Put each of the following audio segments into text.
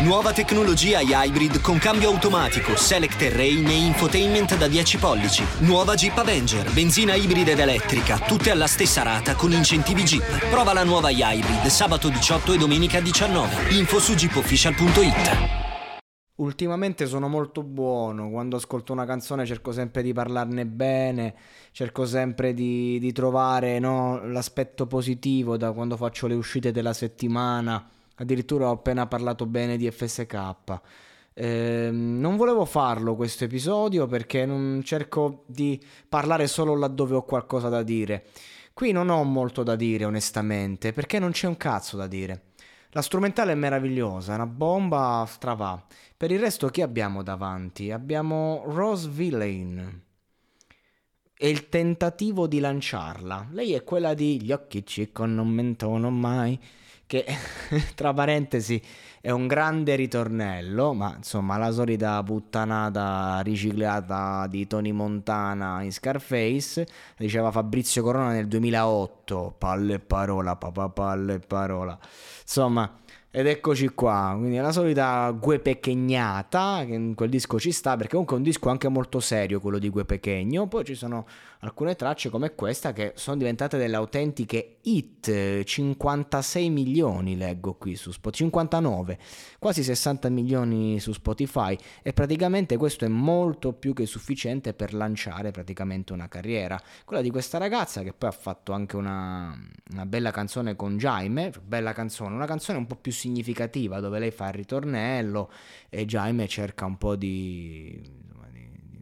Nuova tecnologia Hybrid con cambio automatico, select terrain e infotainment da 10 pollici. Nuova Jeep Avenger, benzina ibrida ed elettrica, tutte alla stessa rata con incentivi Jeep. Prova la nuova Hybrid sabato 18 e domenica 19. Info su jeepofficial.it. Ultimamente sono molto buono, quando ascolto una canzone cerco sempre di parlarne bene, cerco sempre di, di trovare no, l'aspetto positivo da quando faccio le uscite della settimana Addirittura ho appena parlato bene di FSK. Eh, non volevo farlo questo episodio perché non cerco di parlare solo laddove ho qualcosa da dire. Qui non ho molto da dire, onestamente, perché non c'è un cazzo da dire. La strumentale è meravigliosa, è una bomba stravà. Per il resto chi abbiamo davanti? Abbiamo Rose Villain. E il tentativo di lanciarla. Lei è quella di gli occhi cicco non mentono mai che tra parentesi è un grande ritornello, ma insomma la solita puttanata riciclata di Tony Montana in Scarface, diceva Fabrizio Corona nel 2008, palle e parola, papà palle e parola. Insomma, ed eccoci qua, quindi è la solita Gue Pechegnata, che in quel disco ci sta, perché comunque è un disco anche molto serio quello di Gue Pechegno, poi ci sono alcune tracce come questa che sono diventate delle autentiche hit, 56 milioni leggo qui su Spotify, 59, quasi 60 milioni su Spotify. E praticamente questo è molto più che sufficiente per lanciare praticamente una carriera. Quella di questa ragazza che poi ha fatto anche una, una bella canzone con Jaime, bella canzone, una canzone un po' più significativa dove lei fa il ritornello e Jaime cerca un po' di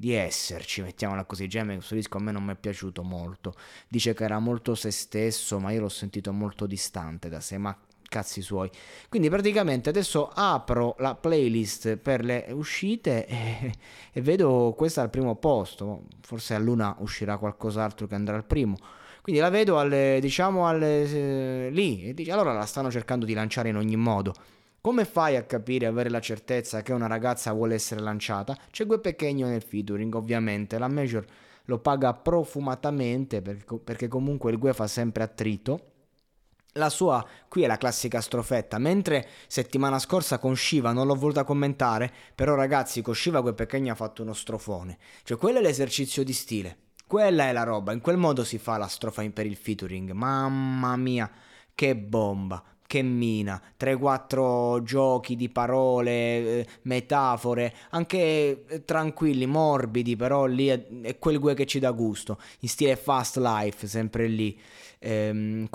di esserci, mettiamola così. Gemme, questo disco a me non mi è piaciuto molto. Dice che era molto se stesso, ma io l'ho sentito molto distante da sé, ma cazzi suoi. Quindi praticamente adesso apro la playlist per le uscite e, e vedo questa al primo posto. Forse a Luna uscirà qualcos'altro che andrà al primo. Quindi la vedo alle, diciamo alle, eh, lì e dice allora la stanno cercando di lanciare in ogni modo. Come fai a capire avere la certezza che una ragazza vuole essere lanciata? C'è Gue Pechegno nel featuring, ovviamente. La Major lo paga profumatamente perché comunque il Gue fa sempre attrito. La sua, qui è la classica strofetta, mentre settimana scorsa con Shiva non l'ho voluta commentare, però ragazzi con Shiva Gue Pechegno ha fatto uno strofone. Cioè quello è l'esercizio di stile, quella è la roba, in quel modo si fa la strofa per il featuring. Mamma mia, che bomba! che mina, 3-4 giochi di parole, eh, metafore, anche eh, tranquilli, morbidi, però lì è, quel gue che ci dà gusto, in stile fast life, sempre lì. Ehm,